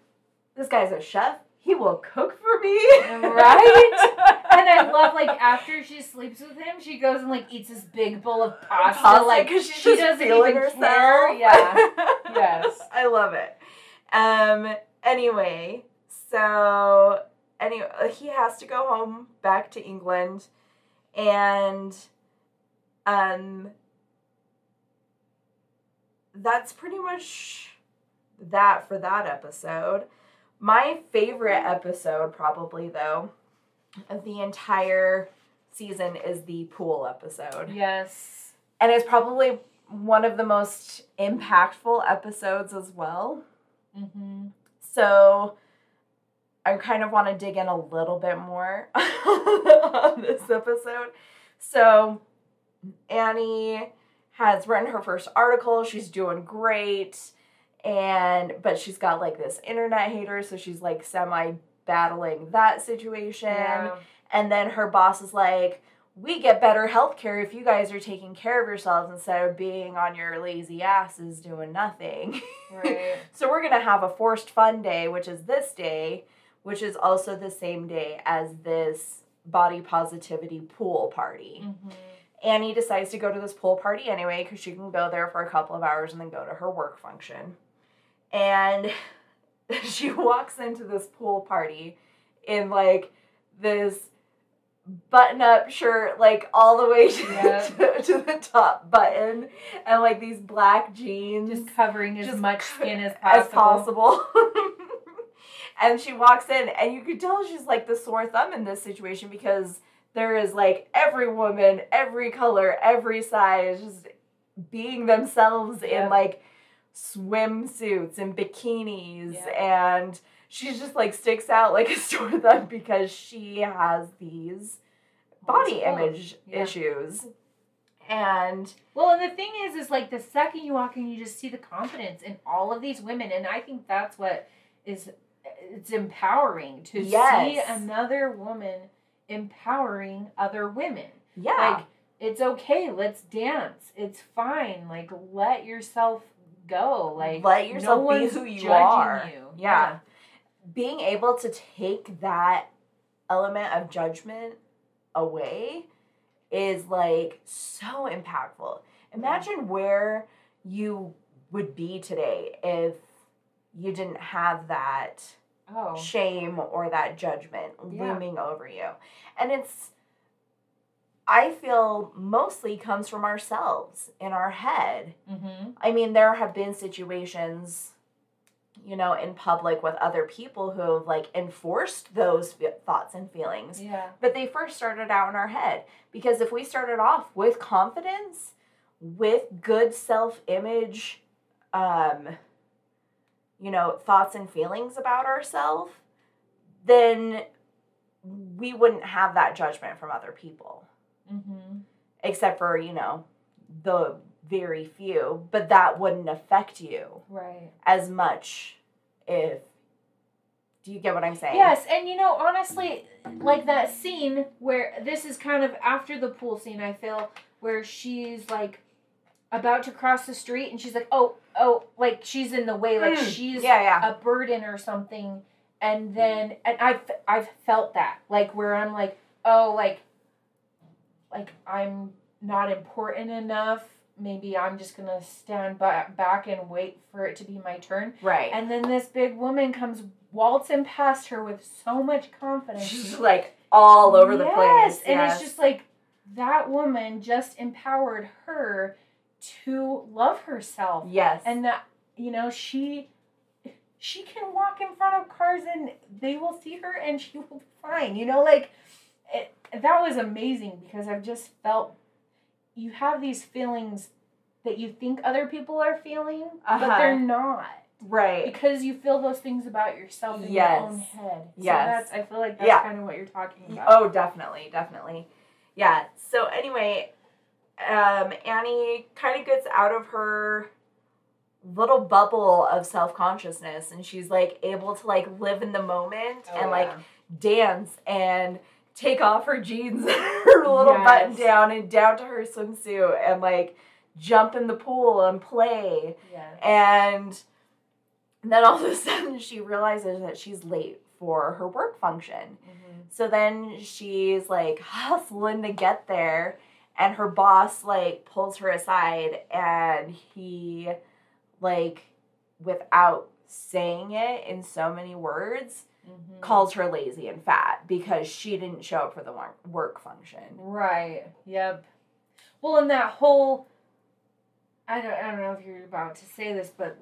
this guy's a chef. He will cook for me. Right? And I love like after she sleeps with him, she goes and like eats this big bowl of pasta. Pasta, like she just doesn't even herself. care. Yeah. Yes. I love it. Um. Anyway, so anyway, he has to go home back to England, and um. That's pretty much that for that episode. My favorite episode, probably though, of the entire season is the pool episode. Yes. And it's probably one of the most impactful episodes as well. Mm-hmm. So I kind of want to dig in a little bit more on this episode. So Annie has written her first article. She's doing great. And but she's got like this internet hater, so she's like semi battling that situation. Yeah. And then her boss is like, we get better health care if you guys are taking care of yourselves instead of being on your lazy asses doing nothing. Right. so we're going to have a forced fun day, which is this day, which is also the same day as this body positivity pool party. mm-hmm. Annie decides to go to this pool party anyway because she can go there for a couple of hours and then go to her work function. And she walks into this pool party in like this button up shirt, like all the way to, Yeah. to, to the top button, and like these black jeans Just covering as much skin as possible. as possible. and she walks in, and you could tell she's like the sore thumb in this situation because there is like every woman, every color, every size, just being themselves in like swimsuits and bikinis, Yep. and she just like sticks out like a sore thumb because she has these body image yeah. issues. And Well, and the thing is, is like the second you walk in, you just see the confidence in all of these women, and I think that's what is it's empowering to see another woman empowering other women. yeah. Like it's okay, let's dance. It's fine. Like let yourself go. Like Let yourself no be who you are. You. Yeah. being able to take that element of judgment away is like so impactful. Imagine where you would be today if you didn't have that Oh. shame or that judgment Yeah. looming over you. And it's I feel mostly comes from ourselves in our head. Mm-hmm. I mean, there have been situations, you know, in public with other people who have like enforced those fe- thoughts and feelings. Yeah. But they first started out in our head. Because if we started off with confidence, with good self image, um, you know, thoughts and feelings about ourselves, then we wouldn't have that judgment from other people Mm-hmm. except for you know the very few but that wouldn't affect you Right. as much if do you get what i'm saying Yes, and you know, honestly, like that scene where this is kind of after the pool scene, I feel, where she's like about to cross the street and she's like, oh, oh, like she's in the way, like Mm, she's yeah yeah a burden or something. and then and I've I've felt that like where I'm like oh like like I'm not important enough maybe I'm just gonna stand ba- back and wait for it to be my turn Right. and then this big woman comes waltzing past her with so much confidence She's like all over the Yes, place. and yes. it's just like that woman just empowered her to love herself yes. and that you know she she can walk in front of cars and they will see her and she will be fine you know like it, that was amazing because i've just felt you have these feelings that you think other people are feeling but Uh-huh. they're not right. because you feel those things about yourself in Yes. your own head so Yes. that's i feel like that's Yeah. kind of what you're talking about Oh, definitely, definitely. Yeah. So anyway, um, Annie kind of gets out of her little bubble of self consciousness, and she's like able to like live in the moment Oh, and like yeah. dance and take off her jeans, her little Yes. button down, and down to her swimsuit, and like jump in the pool and play. yeah And then all of a sudden, she realizes that she's late for her work function. Mhm. So then she's like hustling to get there, and her boss like pulls her aside, and he, like, without saying it in so many words, Mhm. calls her lazy and fat because she didn't show up for the wor- work function. Right. Yep. Well, in that whole, I don't, I don't know if you're about to say this, but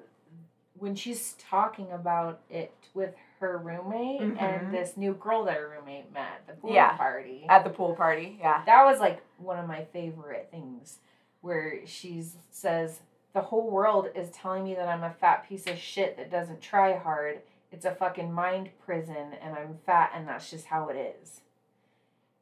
when she's talking about it with her roommate Mhm. and this new girl that her roommate met at the pool Yeah. party, At the pool party, yeah. that was like one of my favorite things, where she says the whole world is telling me that I'm a fat piece of shit that doesn't try hard. It's a fucking mind prison, and I'm fat, and that's just how it is.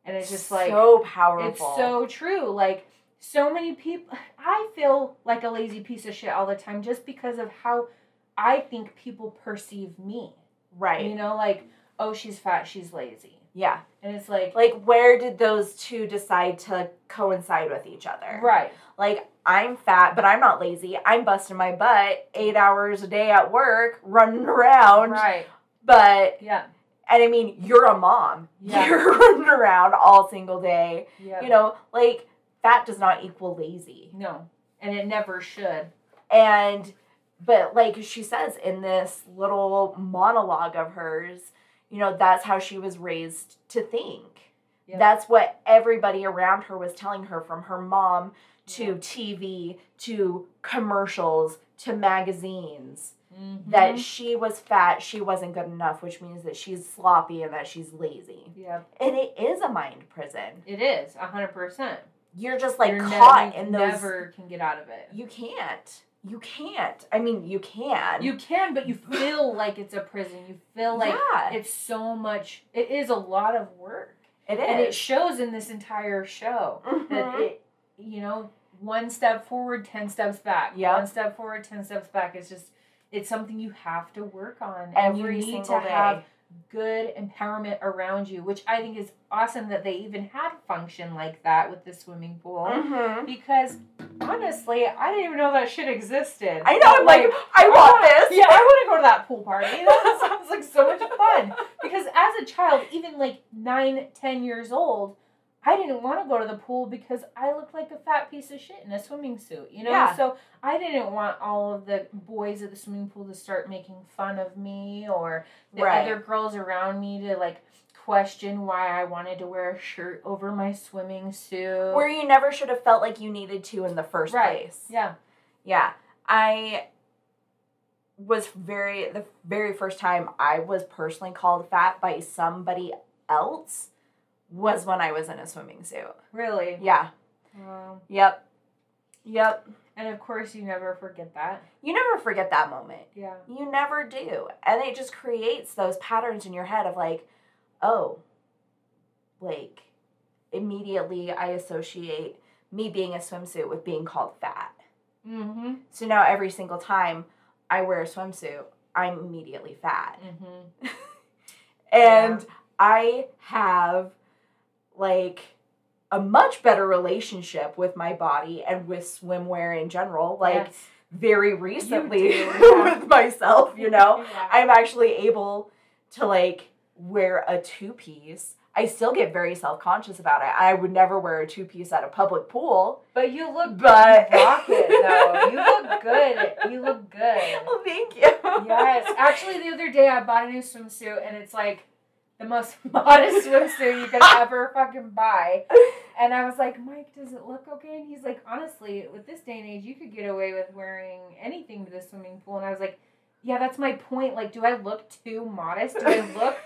And it's just like so powerful. it's so true. Like so many people I feel like a lazy piece of shit all the time just because of how I think people perceive me. right. You know, like, oh she's fat, she's lazy. Yeah. And it's like, Like, where did those two decide to coincide with each other? right. Like, I'm fat, but I'm not lazy. I'm busting my butt eight hours a day at work, running around. Right. But, Yeah. and I mean, you're a mom. Yeah. You're running around all single day. Yeah. You know, like, fat does not equal lazy. no. And it never should. And, but like she says in this little monologue of hers, you know, that's how she was raised to think. Yep. That's what everybody around her was telling her from her mom to Yeah. TV to commercials to magazines Mm-hmm. that she was fat, she wasn't good enough, which means that she's sloppy and that she's lazy. Yeah. And it is a mind prison. It is, a hundred percent. You're just like You're caught you in those. never can get out of it. You can't. You can't. I mean, you can. You can, but you feel like it's a prison. You feel like yeah, it's so much it is a lot of work. it is. and it shows in this entire show that Mhm. it you know one step forward 10 steps back Yep. one step forward 10 steps back it's just it's something you have to work on and every you need single to day. have good empowerment around you which i think is awesome that they even had a function like that with the swimming pool Mhm. because honestly i didn't even know that shit existed I know. I'm like, I want this. yeah, I want to go to that pool party. That sounds like so much fun. Because as a child, even like nine, ten years old, I didn't want to go to the pool because I looked like a fat piece of shit in a swimming suit, you know? Yeah. So I didn't want all of the boys at the swimming pool to start making fun of me or the Right. other girls around me to like question why I wanted to wear a shirt over my swimming suit. Where you never should have felt like you needed to in the first right. place. Yeah. Yeah. I was very the very first time I was personally called fat by somebody else was when I was in a swimming suit. Really. Yeah. Yep. Yep. And of course, you never forget that. You never forget that moment. Yeah. You never do. And it just creates those patterns in your head of like, oh, like immediately I associate me being a swimsuit with being called fat. Mm-hmm. So now every single time I wear a swimsuit, I'm immediately fat. Mm-hmm. And I have like a much better relationship with my body and with swimwear in general. Like Yes. very recently yeah. with myself, you know. Yeah. I'm actually able to like wear a two piece. I still get very self conscious about it. I would never wear a two piece at a public pool. But you look But- rock it though. You look good. You look good. Well, thank you. Yes. Actually, the other day I bought a new swimsuit and it's like the most modest swimsuit you could ever fucking buy. And I was like, Mike, does it look okay? And he's like, honestly, with this day and age, you could get away with wearing anything to the swimming pool. And I was like, yeah, that's my point. Like, do I look too modest? Do I look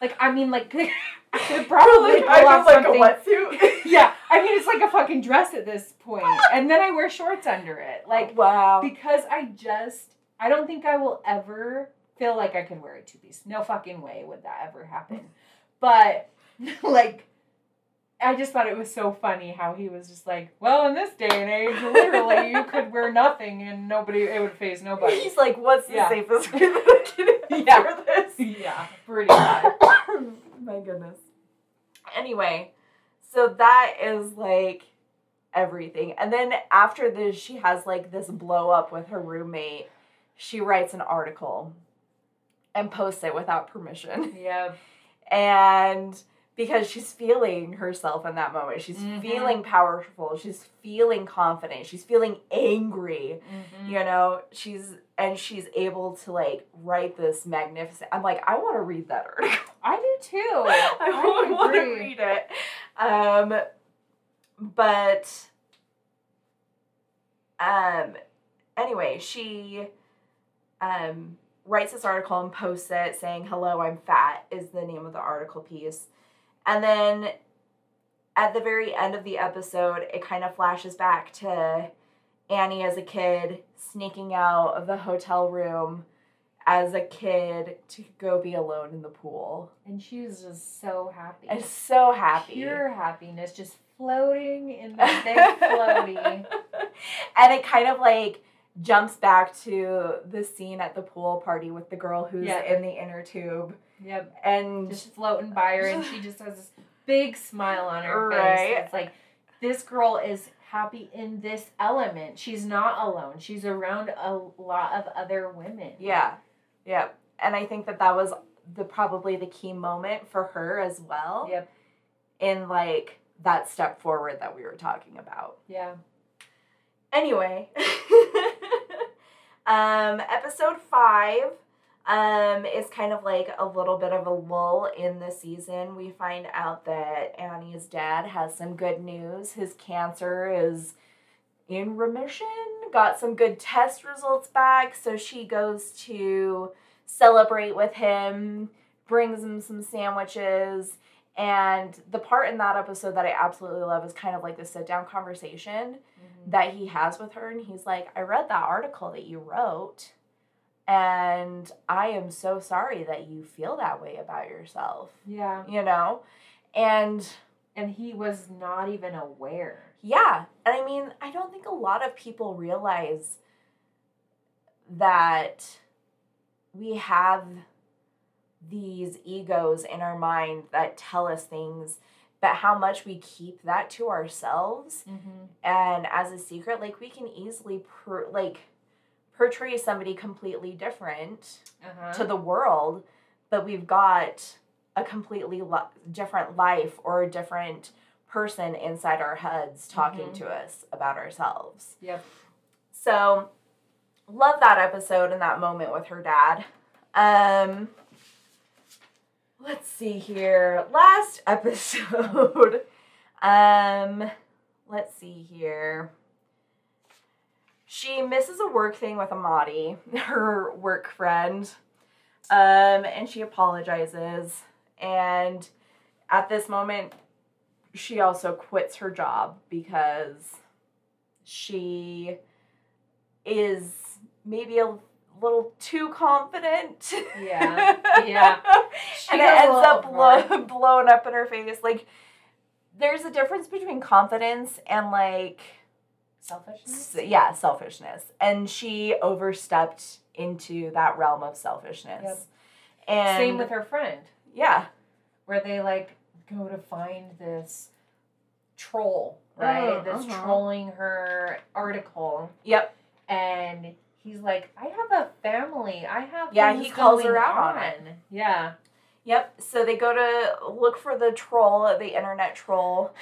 like I mean, like I could probably Like, pull I off like something. a wetsuit. yeah, I mean, it's like a fucking dress at this point, and then I wear shorts under it, like wow. because I just I don't think I will ever feel like I can wear a two piece. No fucking way would that ever happen. But like I just thought it was so funny how he was just like, well, in this day and age, literally you could wear nothing and nobody it would phase nobody. He's like, what's the Yeah. safest way that I can Yeah. answer this? yeah, pretty much. My goodness. Anyway, so that is like everything. And then after this, she has like this blow up with her roommate. She writes an article and posts it without permission. Yeah. And because she's feeling herself in that moment, she's Mhm. feeling powerful, she's feeling confident, she's feeling angry Mhm. you know she's and she's able to like write this magnificent i'm like i want to read that article I do too. i want to read it um but um anyway she um writes this article and posts it saying hello i'm fat is the name of the article piece and then at the very end of the episode it kind of flashes back to Annie as a kid sneaking out of the hotel room as a kid to go be alone in the pool. And she was just so happy. And so happy. Pure happiness, just floating in the big floaty. and it kind of like jumps back to the scene at the pool party with the girl who's Yeah. in the inner tube. Yep. And Just floating by her, and she just has this big smile on her Right. face. It's like this girl is happy in this element. She's not alone. She's around a lot of other women. yeah. Yeah. And I think that that was the probably the key moment for her as well Yep. in like that step forward that we were talking about. Yeah. Anyway, um, episode five um, is kind of like a little bit of a lull in the season. We find out that Annie's dad has some good news. His cancer is in remission, got some good test results back. So she goes to celebrate with him, brings him some sandwiches. And the part in that episode that I absolutely love is kind of like the sit down conversation mm-hmm. that he has with her and he's like i read that article that you wrote and i am so sorry that you feel that way about yourself Yeah. you know and And he was not even aware. yeah and i mean i don't think a lot of people realize that we have these egos in our mind that tell us things but how much we keep that to ourselves Mm-hmm. and as a secret like we can easily per- like portray somebody completely different Uh-huh. to the world but we've got a completely different life or a different person inside our heads talking Mhm. to us about ourselves Yep. so love that episode and that moment with her dad um let's see here. Last episode. Um let's see here. She misses a work thing with amadi her work friend. Um and she apologizes. And at this moment she also quits her job because she is maybe a little too confident. Yeah. Yeah. She and it ends up blow, blown up in her face. Like, there's a difference between confidence and, like, Selfishness. yeah, selfishness. And she overstepped into that realm of selfishness. Yep. And Same with her friend, yeah, where they like go to find this troll, right? Mm, That's mhm. trolling her article, yep, and he's like, "I have a family. I have Yeah, he calls her out on it. Yeah, Yep. So they go to look for the troll, the internet troll.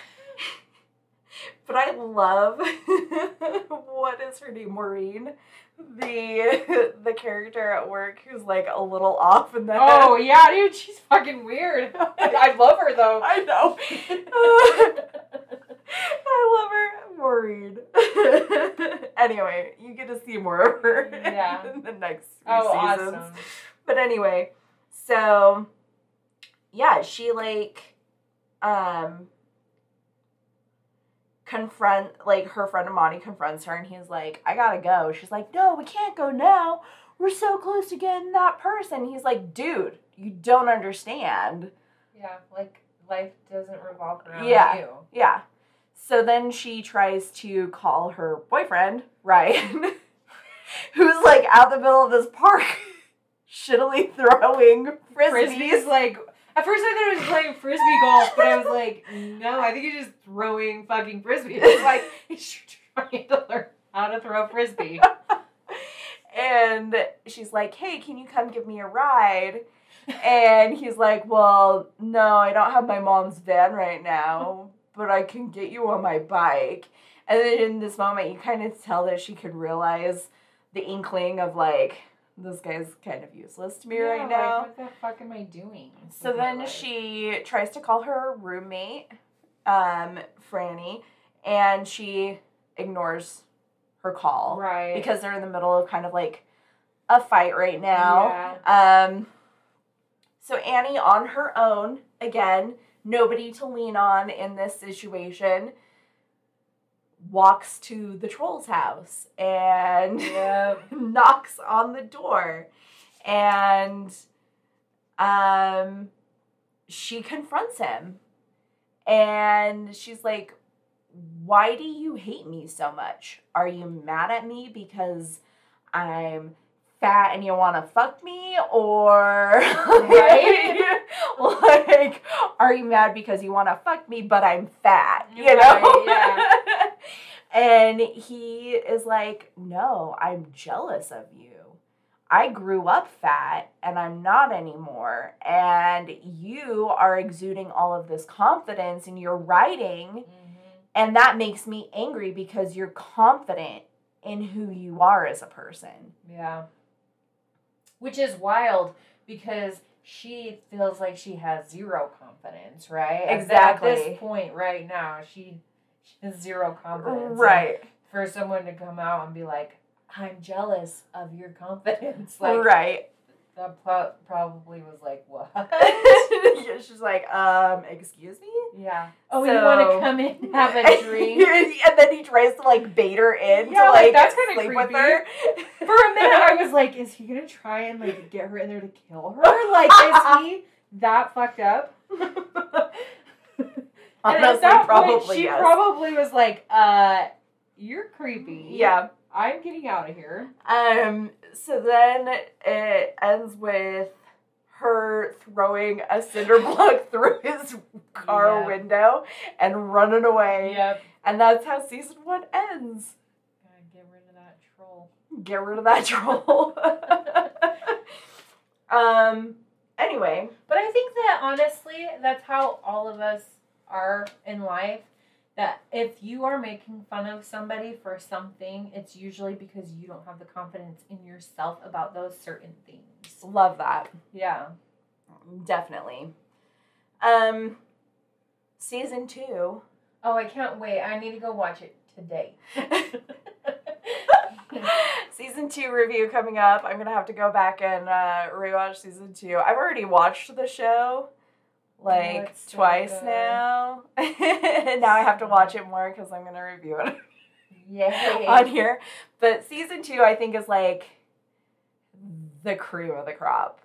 but I love what is her name, Maureen, the the character at work who's like a little off in the oh, head. Oh yeah, dude, she's fucking weird. I love her though. I know. I love her, Maureen. anyway, you get to see more of her Yeah. in the next few Oh, seasons. awesome. But anyway, so yeah, she like um confront like her friend Amadi confronts her and he's like, I gotta go. She's like, No, we can't go now. We're so close to getting that person. He's like, dude, you don't understand. Yeah, like life doesn't revolve around Yeah. you. Yeah. So then she tries to call her boyfriend, Ryan, who's like out the middle of this park, shittily throwing frisbees. Frisbee's like at first I thought he was playing frisbee golf, but I was like, no, I think he's just throwing fucking frisbee. It's like he's trying to learn how to throw frisbee. and she's like, "Hey, can you come give me a ride?" And he's like, "Well, no, I don't have my mom's van right now, but I can get you on my bike." And then in this moment, you kind of tell that she could realize the inkling of like, this guy's kind of useless to me Yeah, right like, now. what the fuck am I doing? So then she tries to call her roommate, um, Franny, and she ignores her call right because they're in the middle of kind of like a fight right now. Um, so Annie on her own again, nobody to lean on in this situation. Walks to the troll's house and knocks on the door. And um she confronts him. And she's like why do you hate me so much? Are you mad at me because i'm fat and you want to fuck me or Right? like are you mad because you want to fuck me but i'm fat you know yeah. and he is like no i'm jealous of you I grew up fat and I'm not anymore. And you are exuding all of this confidence in your writing. Mhm. And that makes me angry because you're confident in who you are as a person. Yeah. Which is wild because she feels like she has zero confidence, right? At- At Exactly. this point right now, she, she has zero confidence. And Right. For someone to come out and be like, I'm jealous of your confidence. Like, right. That pro- probably was like, what? yeah, she's like, um, excuse me? yeah. Oh, you want to come in have a drink? and then he tries to like bait her in Yeah, to like, like, that's kinda sleep with creepy. her. For a minute, I was like, is he gonna try and like get her in there to kill her? Like, is he that fucked up? And at Honestly, that probably point, she yes. probably was like, uh, you're creepy. yeah. I'm getting out of here. Um. So then it ends with her throwing a cinder block through his car Yeah. window and running away, Yep. and that's how season one ends. Gotta get rid of that troll. Get rid of that troll. um. Anyway, But I think that honestly, that's how all of us are in life. That if you are making fun of somebody for something, it's usually because you don't have the confidence in yourself about those certain things. love that. Yeah. Definitely. Um. Season two. Oh, I can't wait. I need to go watch it today. season two review coming up. I'm gonna have to go back and uh, rewatch season two. I've already watched the show like so twice now, now I have to watch it more because I'm gonna review it Yay. on here. But season two, I think, is like the cream of the crop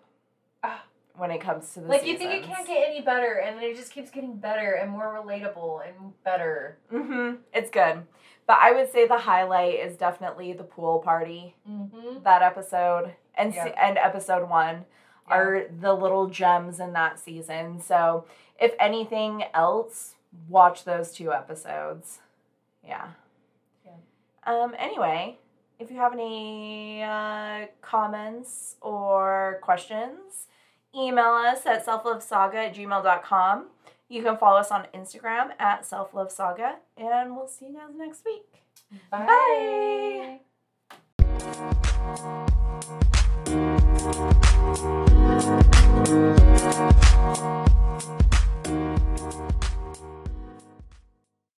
Ah. when it comes to the like you think it can't get any better, and then it just keeps getting better and more relatable and better. Mm-hmm. It's good. But I would say the highlight is definitely the pool party. Mm-hmm. That episode and se- and episode one are the little gems in that season. So if anything else, watch those two episodes. Yeah. Yeah. Um. Anyway, if you have any uh, comments or questions, email us at selflovesaga at gmail.com. You can follow us on Instagram at selflovesaga, and we'll see you guys next week. Bye. Bye. Thank you.